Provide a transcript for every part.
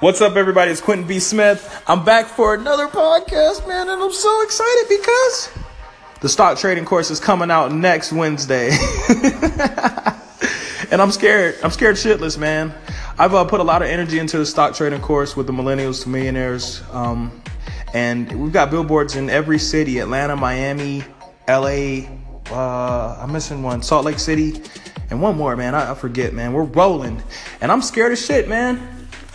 What's up, everybody? It's Quentin B. Smith. I'm back for another podcast, man, and I'm so excited because the stock trading course is coming out next Wednesday. and I'm scared. I'm scared shitless, man. I've uh, put a lot of energy into the stock trading course with the millennials to millionaires. Um, and we've got billboards in every city Atlanta, Miami, LA. Uh, I'm missing one, Salt Lake City, and one more, man. I, I forget, man. We're rolling. And I'm scared as shit, man.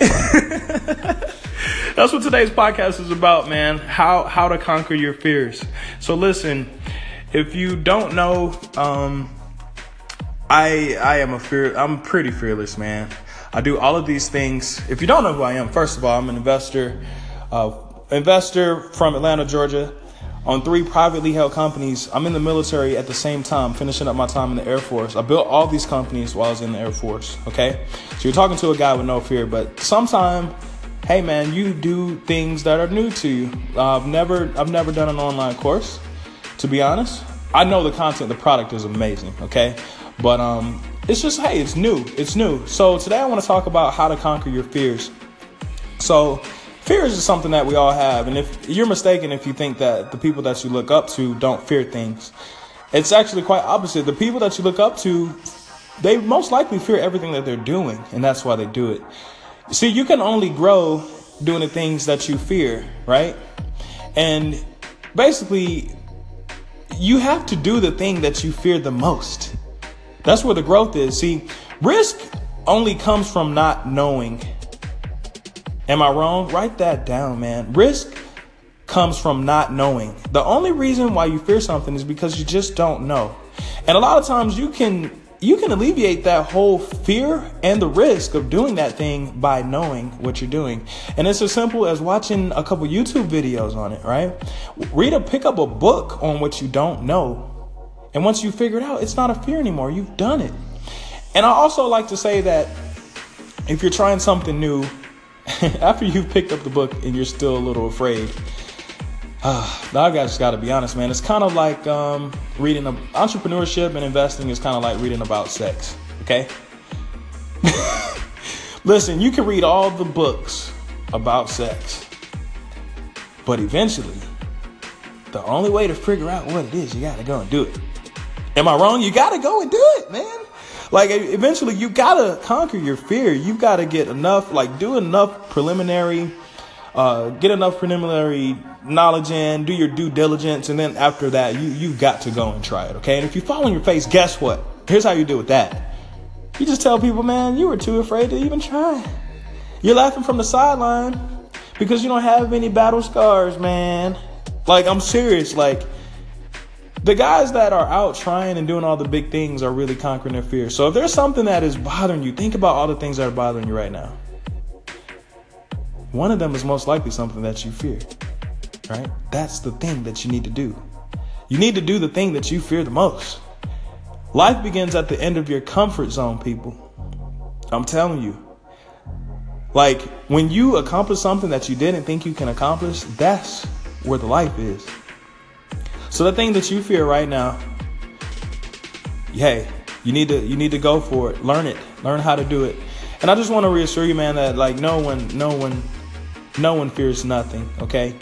That's what today's podcast is about, man. How how to conquer your fears. So listen, if you don't know, um, I I am a fear. I'm pretty fearless, man. I do all of these things. If you don't know who I am, first of all, I'm an investor, uh, investor from Atlanta, Georgia, on three privately held companies. I'm in the military at the same time, finishing up my time in the Air Force. I built all these companies while I was in the Air Force. Okay, so you're talking to a guy with no fear, but sometime. Hey man, you do things that are new to you. I've never, I've never done an online course, to be honest. I know the content, the product is amazing, okay? But um, it's just, hey, it's new. It's new. So today I want to talk about how to conquer your fears. So fear is just something that we all have. And if you're mistaken if you think that the people that you look up to don't fear things, it's actually quite opposite. The people that you look up to, they most likely fear everything that they're doing, and that's why they do it. See, you can only grow doing the things that you fear, right? And basically, you have to do the thing that you fear the most. That's where the growth is. See, risk only comes from not knowing. Am I wrong? Write that down, man. Risk comes from not knowing. The only reason why you fear something is because you just don't know. And a lot of times you can you can alleviate that whole fear and the risk of doing that thing by knowing what you're doing. And it's as simple as watching a couple YouTube videos on it, right? Read a pick up a book on what you don't know and once you figure it out, it's not a fear anymore. You've done it. And I also like to say that if you're trying something new, after you've picked up the book and you're still a little afraid, uh, I just got to be honest, man. It's kind of like um, reading a, entrepreneurship and investing is kind of like reading about sex. Okay. Listen, you can read all the books about sex, but eventually, the only way to figure out what it is, you got to go and do it. Am I wrong? You gotta go and do it, man. Like eventually you gotta conquer your fear. You gotta get enough, like do enough preliminary, uh, get enough preliminary knowledge in, do your due diligence, and then after that you you've got to go and try it, okay? And if you fall on your face, guess what? Here's how you deal with that. You just tell people, man, you were too afraid to even try. You're laughing from the sideline because you don't have any battle scars, man. Like I'm serious, like the guys that are out trying and doing all the big things are really conquering their fears. So if there's something that is bothering you, think about all the things that are bothering you right now. One of them is most likely something that you fear, right? That's the thing that you need to do. You need to do the thing that you fear the most. Life begins at the end of your comfort zone, people. I'm telling you. Like, when you accomplish something that you didn't think you can accomplish, that's where the life is. So the thing that you fear right now, hey, you need to you need to go for it. Learn it. Learn how to do it. And I just want to reassure you, man, that like no one, no one, no one fears nothing. Okay.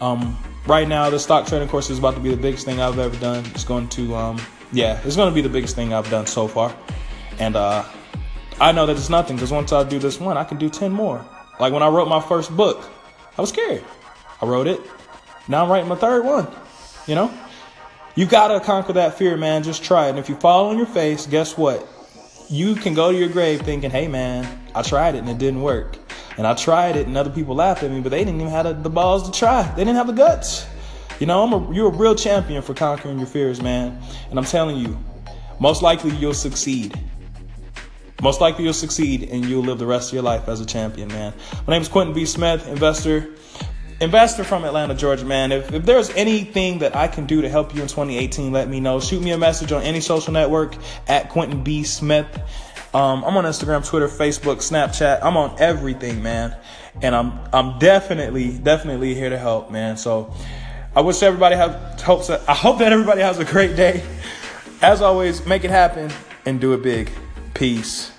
Um, right now, the stock trading course is about to be the biggest thing I've ever done. It's going to, um, yeah, it's going to be the biggest thing I've done so far. And uh, I know that it's nothing because once I do this one, I can do ten more. Like when I wrote my first book, I was scared. I wrote it. Now I'm writing my third one. You know? You gotta conquer that fear, man. Just try it. And if you fall on your face, guess what? You can go to your grave thinking, hey, man, I tried it and it didn't work. And I tried it and other people laughed at me, but they didn't even have the, balls to try. They didn't have the guts. You know, I'm a, you're a real champion for conquering your fears, man. And I'm telling you, most likely you'll succeed. Most likely you'll succeed and you'll live the rest of your life as a champion, man. My name is Quentin B. Smith, investor investor from Atlanta, Georgia, man. If, if there's anything that I can do to help you in 2018, let me know. Shoot me a message on any social network at Quentin B. Smith. Um, I'm on Instagram, Twitter, Facebook, Snapchat. I'm on everything, man. And I'm I'm definitely definitely here to help, man. So I wish everybody have hopes. That, I hope that everybody has a great day. As always, make it happen and do it big. Peace.